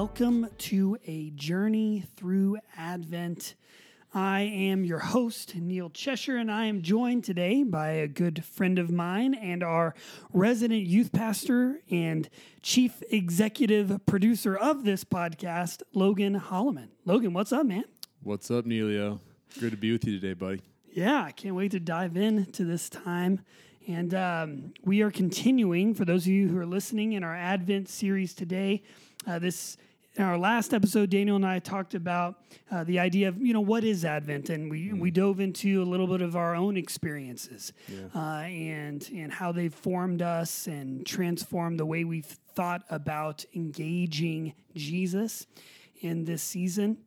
welcome to a journey through Advent. I am your host, Neil Cheshire, and I am joined today by a good friend of mine and our resident youth pastor and chief executive producer of this podcast, Logan Holloman. Logan, what's up, man? What's up, Neilio? Good to be with you today, buddy. Yeah, I can't wait to dive in to this time. And um, we are continuing, for those of you who are listening, in our Advent series today. Uh, this in our last episode, Daniel and I talked about uh, the idea of you know what is Advent, and we we dove into a little bit of our own experiences uh, and and how they've formed us and transformed the way we've thought about engaging Jesus in this season.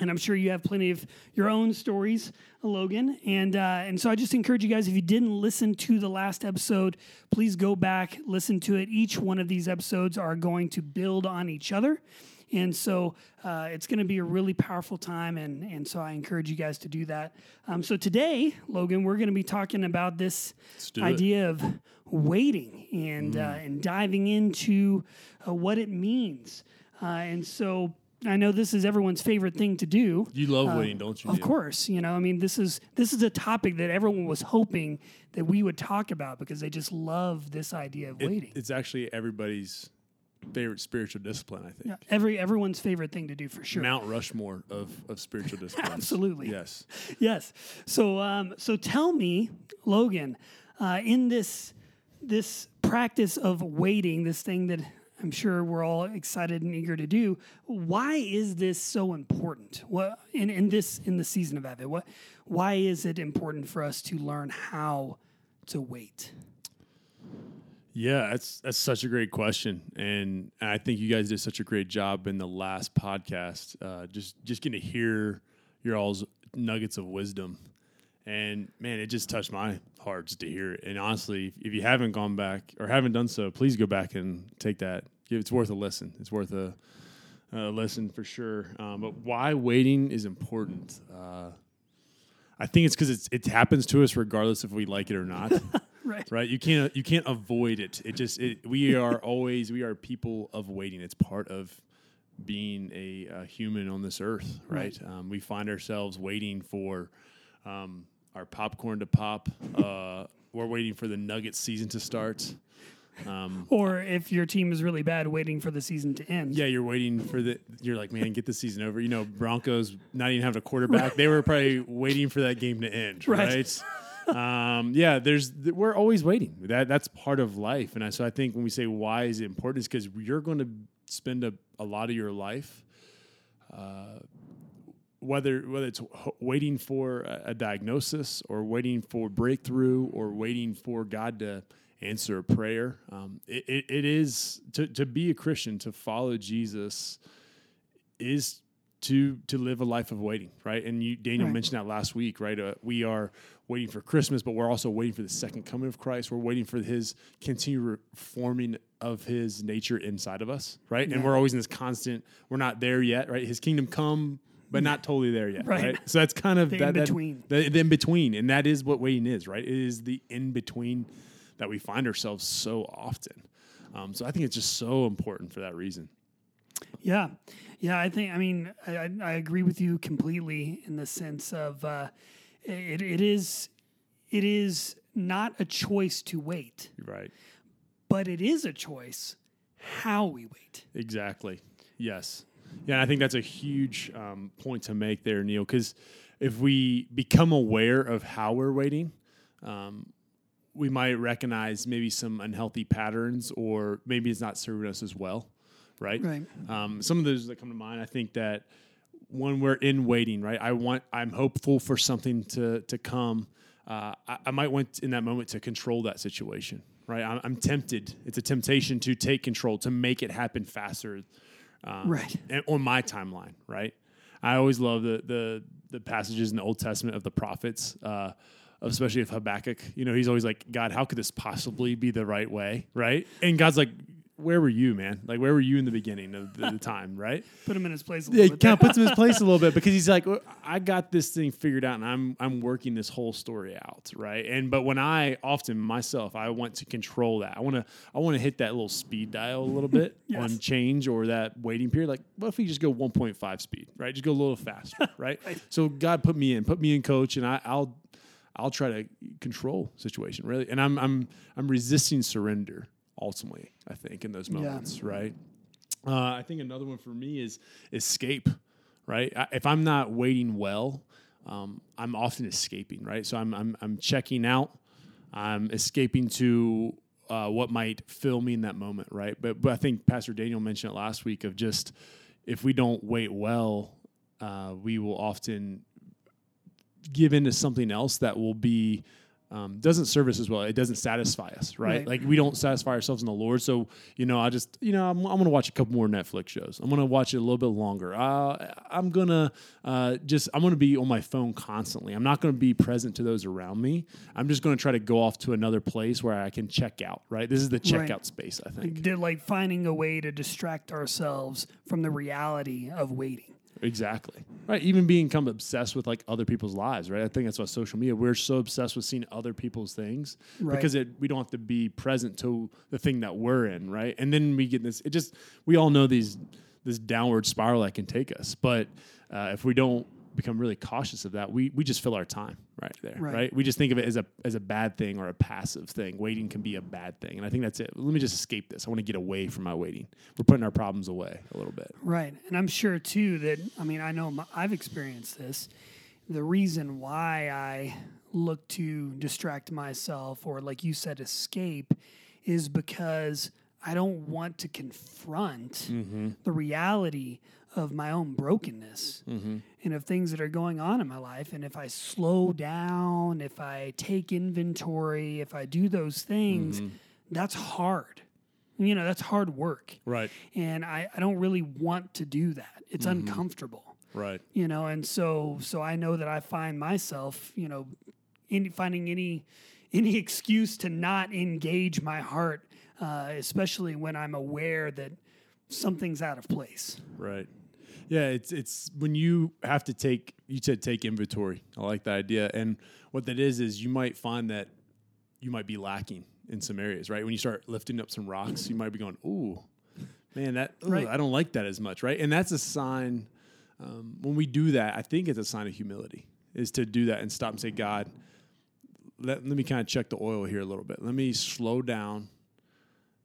And I'm sure you have plenty of your own stories, Logan. And uh, and so I just encourage you guys, if you didn't listen to the last episode, please go back, listen to it. Each one of these episodes are going to build on each other. And so uh, it's going to be a really powerful time. And, and so I encourage you guys to do that. Um, so today, Logan, we're going to be talking about this do it. idea of waiting and, uh, and diving into uh, what it means. Uh, and so I know this is everyone's favorite thing to do. You love waiting, don't you? Of Neil? course, you know. I mean, this is this is a topic that everyone was hoping that we would talk about because they just love this idea of It- waiting. it's actually everybody's favorite spiritual discipline, I think. Yeah, every everyone's favorite thing to do for sure. Mount Rushmore of, of spiritual disciplines. Absolutely. Yes. yes. So, um, so tell me, Logan, uh, in this this practice of waiting, this thing that I'm sure we're all excited and eager to do, why is this so important? What in, in this in the season of Advent? What why is it important for us to learn how to wait? Yeah, that's that's such a great question, and I think you guys did such a great job in the last podcast. Uh, just just getting to hear your all's nuggets of wisdom, and man, it just touched my heart just to hear it. And honestly, if, you haven't gone back or haven't done so, please go back and take that. It's worth a listen. It's worth a, a listen for sure. Um, but why waiting is important. Uh, I think it's because it happens to us regardless if we like it or not Right. right you can't you can't avoid it it just it, we are always we are people of waiting it's part of being a, uh human on this earth right, Um, we find ourselves waiting for um, our popcorn to pop uh, we're waiting for the nugget season to start. Um, Or if your team is really bad, waiting for the season to end. yeah you're waiting for the you're like man get the season over. You know broncos not even having a quarterback they were probably waiting for that game to end Right. right, um, yeah there's we're always waiting. That that's part of life. And I, so i think when we say why is it important is because you're going to spend a, a lot of your life uh, whether whether it's waiting for a, diagnosis or waiting for breakthrough or waiting for God to answer a prayer, um, it, it, it is to, to be a Christian to follow Jesus is to to live a life of waiting, right? And you, Daniel Right. mentioned that last week, right? Uh, we are waiting for Christmas, but we're also waiting for the second coming of Christ. We're waiting for His continued reforming of His nature inside of us, right? And we're always in this constant. We're not there yet, right? His kingdom come, but not totally there yet, Right. right? So that's kind of The that, that- in-between. the, the in between, and that is what waiting is, right? It is the in between that we find ourselves so often. Um, so I think it's just so important for that reason. Yeah, yeah. I think. I mean, I, I- I agree with you completely in the sense of uh, it. It is. It is not a choice to wait, Right. but it is a choice how we wait. Exactly. Yes. Yeah, I think that's a huge um, point to make there, Neil, because if we become aware of how we're waiting, um, we might recognize maybe some unhealthy patterns, or maybe it's not serving us as well, right? Right. Um, some of those that come to mind, I think that when we're in waiting, right? I want, I'm hopeful for something to to come. Uh, I, I might want in that moment to control that situation, right? I'm, I'm tempted. It's a temptation to take control, to make it happen faster, um, Right. and on my timeline, right? I always love the the the passages in the Old Testament of the prophets, uh, especially of Habakkuk. You know, he's always like, God, how could this possibly be the right way, right? And God's like, where were you, man? Like, where were you in the beginning of the, the time, right? Put him in his place a Yeah, little he bit. kind of puts him in his place a little bit because he's like, I got this thing figured out, and I'm I'm working this whole story out, right? And but when I often myself, I want to control that. I want to I want to hit that little speed dial a little bit Yes. on change or that waiting period. Like, what if we just go 1.5 speed, right? Just go a little faster, right? So God put me in, put me in, coach, and I, I'll I'll try to control situation really, and I'm I'm I'm resisting surrender ultimately. I think in those Yeah. moments, right? Uh, I think another one for me is escape, right? I, if I'm not waiting well, um, I'm often escaping, right? So I'm I'm I'm checking out, I'm escaping to uh, what might fill me in that moment, right? But but I think Pastor Daniel mentioned it last week of just if we don't wait well, uh, we will often give into something else that will be um, doesn't serve us as well. It doesn't satisfy us, right? Right. Like we don't satisfy ourselves in the Lord. So you know, I just you know, I'm, I'm going to watch a couple more Netflix shows. I'm going to watch it a little bit longer. Uh, I'm gonna uh, just I'm going to be on my phone constantly. I'm not going to be present to those around me. I'm just going to try to go off to another place where I can check out. Right? This is the Right. checkout space. I think Did like finding a way to distract ourselves from the reality of waiting. Exactly. Right. Even being become obsessed with like other people's lives, right? I think that's why social media, we're so obsessed with seeing other people's things Right. because it, we don't have to be present to the thing that we're in, right? And then we get this, it just, we all know these, this downward spiral that can take us. But uh, if we don't become really cautious of that, we, we just fill our time right there, Right. right. We just think of it as a, as a bad thing or a passive thing. Waiting can be a bad thing. And I think that's it. Let me just escape this. I want to get away from my waiting. We're putting our problems away a little bit. Right. And I'm sure too that, I mean, I know my, I've experienced this. The reason why I look to distract myself or, like you said, escape is because I don't want to confront mm-hmm. the reality of my own brokenness mm-hmm. and of things that are going on in my life. And if I slow down, if I take inventory, if I do those things, mm-hmm. that's hard. You know, that's hard work Right. and I, I don't really want to do that. It's mm-hmm. uncomfortable, Right. you know, and so so I know that I find myself, you know, in finding any any excuse to not engage my heart, uh, especially when I'm aware that something's out of place. Right. Yeah, it's it's when you have to take you said take inventory. I like that idea. And what that is is you might find that you might be lacking in some areas, right? When you start lifting up some rocks, you might be going, "Ooh, man, that ugh, Right. I don't like that as much," right? And that's a sign um, when we do that. I think it's a sign of humility is to do that and stop and say, "God, let, let me kind of check the oil here a little bit. Let me slow down."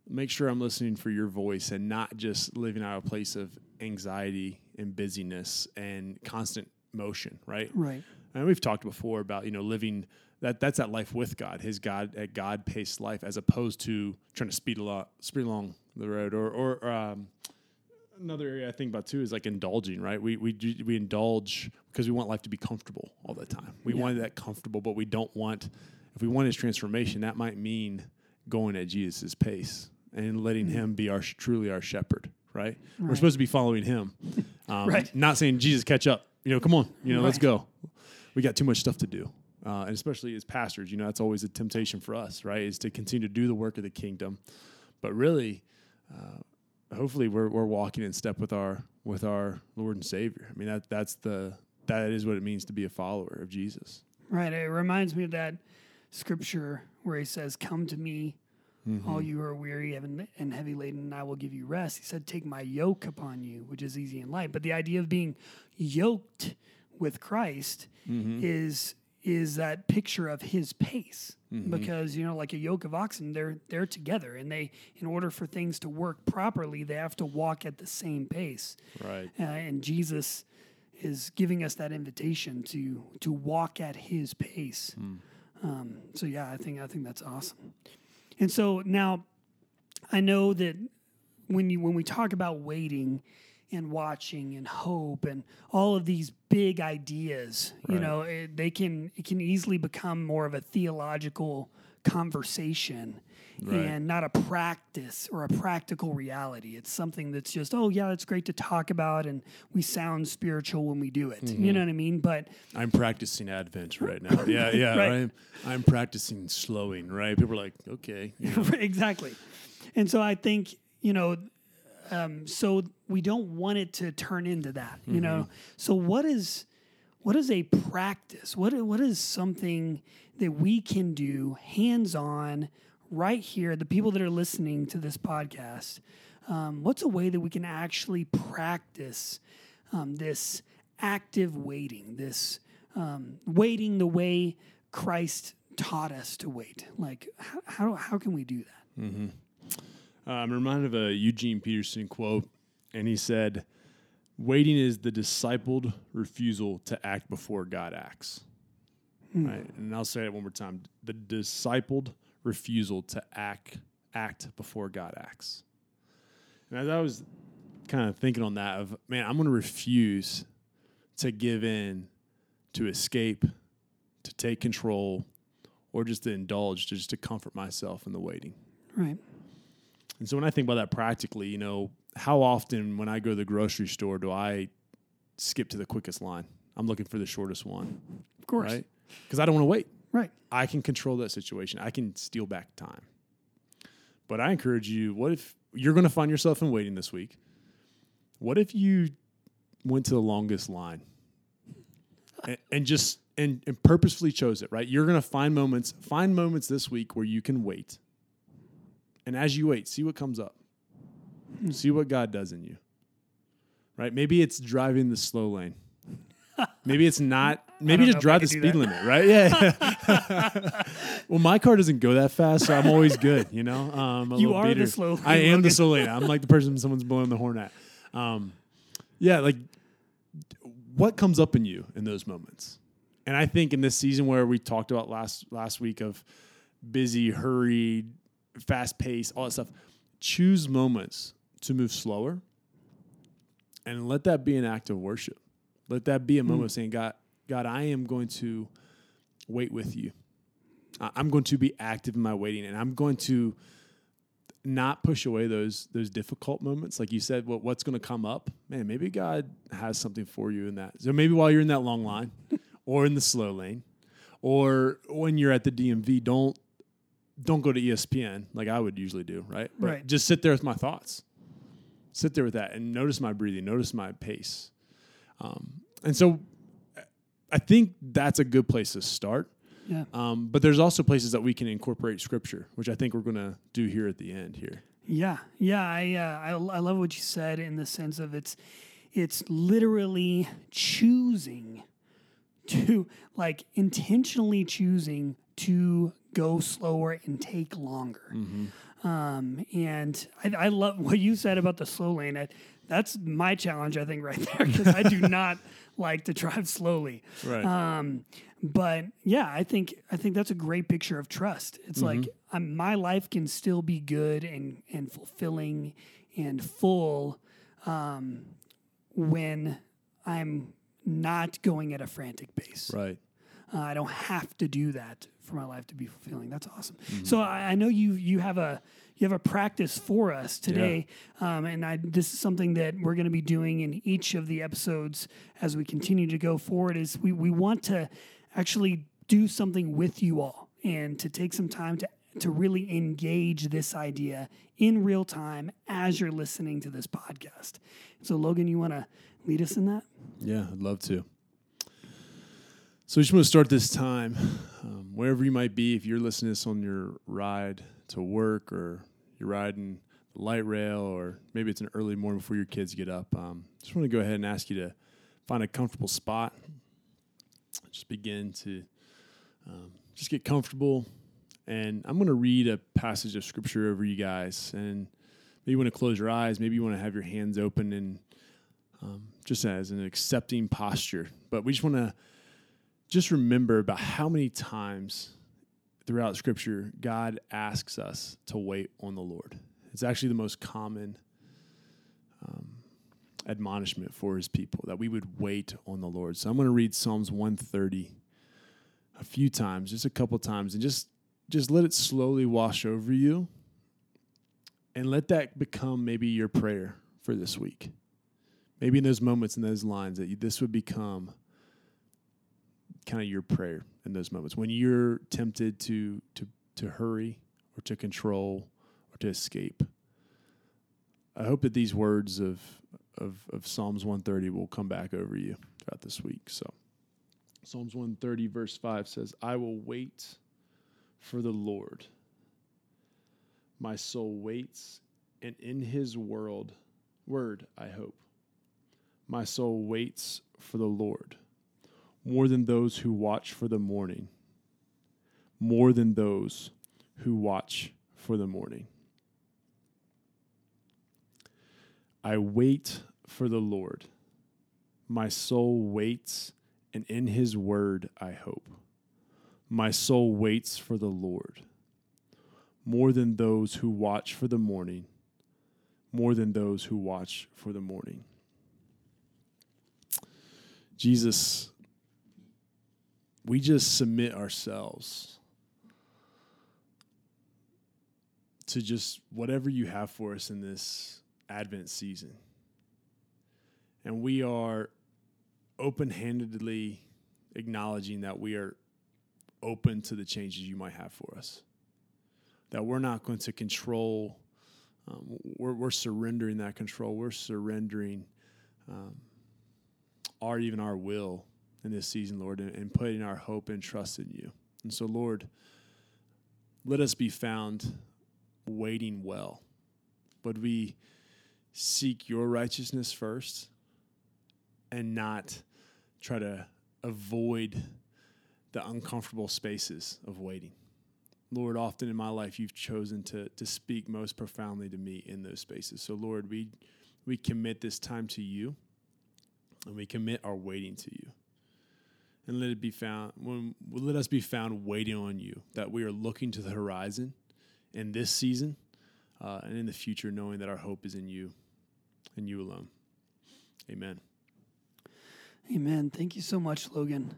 make sure I'm listening for your voice and not just living out of a place of anxiety and busyness and constant motion, right? Right. And we've talked before about you know living that that's that life with God, His God at God paced life, as opposed to trying to speed a lot, speed along the road. Or or um, another area I think about too is like indulging, right? We we do- we indulge because we want life to be comfortable all the time. We Yeah. want that comfortable, but we don't want. If we want His transformation, that might mean going at Jesus' pace and letting Him be our truly our shepherd. Right? We're supposed to be following Him. Um, Right. Not saying Jesus catch up. You know, come on. You know, let's go. We got too much stuff to do. Uh, and especially as pastors, you know, that's always a temptation for us, right? Is to continue to do the work of the kingdom. But really, uh, hopefully we're, we're walking in step with our with our Lord and Savior. I mean that that's the that is what it means to be a follower of Jesus. Right. It reminds me of that scripture where he says, Come to me, all you who are weary and and heavy laden, and I will give you rest. He said, Take my yoke upon you, which is easy and light. But the idea of being yoked with Christ is is that picture of his pace because you know like a yoke of oxen they're they're together and they in order for things to work properly they have to walk at the same pace Right. uh, and Jesus is giving us that invitation to to walk at His pace. Um, so yeah, I think I think that's awesome. And so now, I know that when you when we talk about waiting and watching and hope and all of these big ideas, you know, it, they can it can easily become more of a theological conversation Right. and not a practice or a practical reality. It's something that's just, oh yeah, it's great to talk about and we sound spiritual when we do it. You know what I mean? But I'm practicing Advent right now. Yeah, yeah. Right. I'm I'm practicing slowing, right? People are like, okay. you know. exactly. And so I think you know, um, so we don't want it to turn into that, you know. So what is what is a practice? What what is something that we can do hands on right here? The people that are listening to this podcast, um, what's a way that we can actually practice um, this active waiting, this um, waiting the way Christ taught us to wait? Like, how how, how can we do that? Uh, I'm reminded of a Eugene Peterson quote, and he said, "Waiting is the discipled refusal to act before God acts." Hmm. Right, and I'll say it one more time: the discipled refusal to act act before God acts. And as I was kind of thinking on that, of man, I'm going to refuse to give in, to escape, to take control, or just to indulge, to just to comfort myself in the waiting. Right. And so when I think about that practically, you know, how often when I go to the grocery store do I skip to the quickest line? I'm looking for the shortest one, Of course. right? Because I don't want to wait. Right. I can control that situation. I can steal back time. But I encourage you, what if you're going to find yourself in waiting this week? What if you went to the longest line and, and just and, and purposefully chose it, right? You're going to find moments, find moments this week where you can wait. And as you wait, see what comes up. See what God does in you. Right? Maybe it's driving the slow lane. Maybe it's not. Maybe just know if I drive the speed limit, right? Yeah. well, my car doesn't go that fast, so I'm always good. You know, um, You are the slow lane, I am Logan. the slow lane. I'm like the person someone's blowing the horn at. Um, yeah, like what comes up in you in those moments? And I think in this season where we talked about last last week of busy, hurried, fast pace, all that stuff, choose moments to move slower and let that be an act of worship. Let that be a hmm. moment of saying, God, God, I am going to wait with you. I'm going to be active in my waiting and I'm going to not push away those those difficult moments. Like you said, what what's going to come up? Man, maybe God has something for you in that. So maybe while you're in that long line or in the slow lane or when you're at the DMV, don't don't go to ESPN like I would usually do, right? But Right. Just sit there with my thoughts. Sit there with that and notice my breathing, notice my pace. Um, and so I think that's a good place to start. Yeah. Um, but there's also places that we can incorporate scripture, which I think we're going to do here at the end here. Yeah, yeah, I, uh, I I love what you said in the sense of it's it's literally choosing to like intentionally choosing to go slower and take longer. Um, and I, I love what you said about the slow lane. I, that's my challenge, I think, right there, because I do not like to drive slowly. Right. Um, but yeah, I think I think that's a great picture of trust. It's like um, my life can still be good and and fulfilling and full um, when I'm not going at a frantic pace. right. Uh, I don't have to do that for my life to be fulfilling. That's awesome. So I, I know you you have a you have a practice for us today, um, and I, this is something that we're going to be doing in each of the episodes as we continue to go forward. Is we we want to actually do something with you all and to take some time to to really engage this idea in real time as you're listening to this podcast. So Logan, you want to lead us in that? Yeah, I'd love to. So we just want to start this time, um, wherever you might be, if you're listening to this on your ride to work or you're riding the light rail or maybe it's an early morning before your kids get up. Um, just want to go ahead and ask you to find a comfortable spot. Just begin to um, just get comfortable. And I'm going to read a passage of scripture over you guys. And maybe you want to close your eyes. Maybe you want to have your hands open and um, just as an accepting posture. But we just want to just remember about how many times throughout Scripture God asks us to wait on the Lord. It's actually the most common um, admonishment for His people that we would wait on the Lord. So I'm going to read Psalms 130 a few times, just a couple times, and just just let it slowly wash over you, and let that become maybe your prayer for this week maybe in those moments in those lines that you, this would become kind of your prayer in those moments when you're tempted to to to hurry or to control or to escape I hope that these words of, of, of Psalms 130 will come back over you throughout this week. So, Psalms 130, verse 5 says, I will wait for the Lord. My soul waits, and in his world, word, I hope. My soul waits for the Lord more than those who watch for the morning, more than those who watch for the morning. I wait for the Lord. My soul waits, and in his word I hope. My soul waits for the Lord more than those who watch for the morning, more than those who watch for the morning. Jesus, we just submit ourselves to just whatever you have for us in this Advent season. And we are open handedly acknowledging that we are open to the changes you might have for us. That we're not going to control, um, we're, we're surrendering that control. We're surrendering um, our, even our will in this season, Lord, and, and putting our hope and trust in you. And so, Lord, let us be found waiting well. Would we seek your righteousness first and not try to avoid the uncomfortable spaces of waiting. Lord, often in my life, you've chosen to, to speak most profoundly to me in those spaces. So, Lord, we, we commit this time to you and we commit our waiting to you. And let it be found, when, let us be found waiting on you, that we are looking to the horizon in this season uh, and in the future, knowing that our hope is in you and you alone. Amen. Amen. Thank you so much, Logan.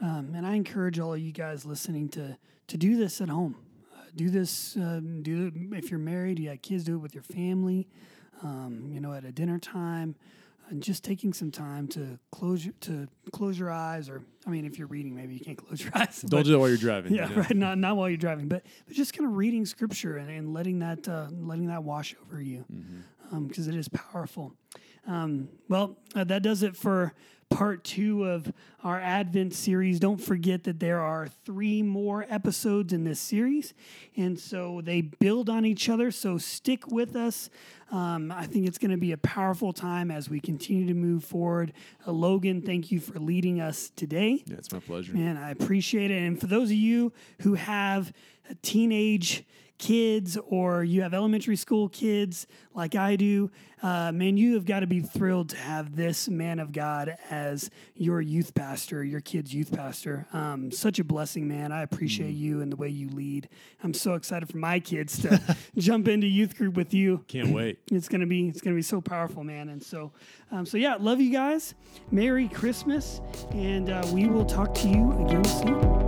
Um, and I encourage all of you guys listening to to do this at home. Uh, do this. Um, do it if you're married. You got kids. Do it with your family. Um, you know, at a dinner time, and just taking some time to close your, to close your eyes. Or I mean, if you're reading, maybe you can't close your eyes. Don't but, do it while you're driving. Yeah, right. Not not while you're driving, but but just kind of reading scripture and, and letting that uh, letting that wash over you, because mm-hmm. um, it is powerful. Um, well, uh, that does it for part two of our Advent series. Don't forget that there are three more episodes in this series, and so they build on each other. So stick with us. Um, I think it's going to be a powerful time as we continue to move forward. Uh, Logan, thank you for leading us today. Yeah, it's my pleasure. And I appreciate it. And for those of you who have a teenage kids or you have elementary school kids like I do, uh, man, you have got to be thrilled to have this man of God as your youth pastor, your kid's youth pastor. Um, such a blessing, man. I appreciate mm. you and the way you lead. I'm so excited for my kids to jump into youth group with you. Can't wait. It's gonna be it's gonna be so powerful, man. And so, um, so yeah, love you guys. Merry Christmas, and uh, we will talk to you again soon.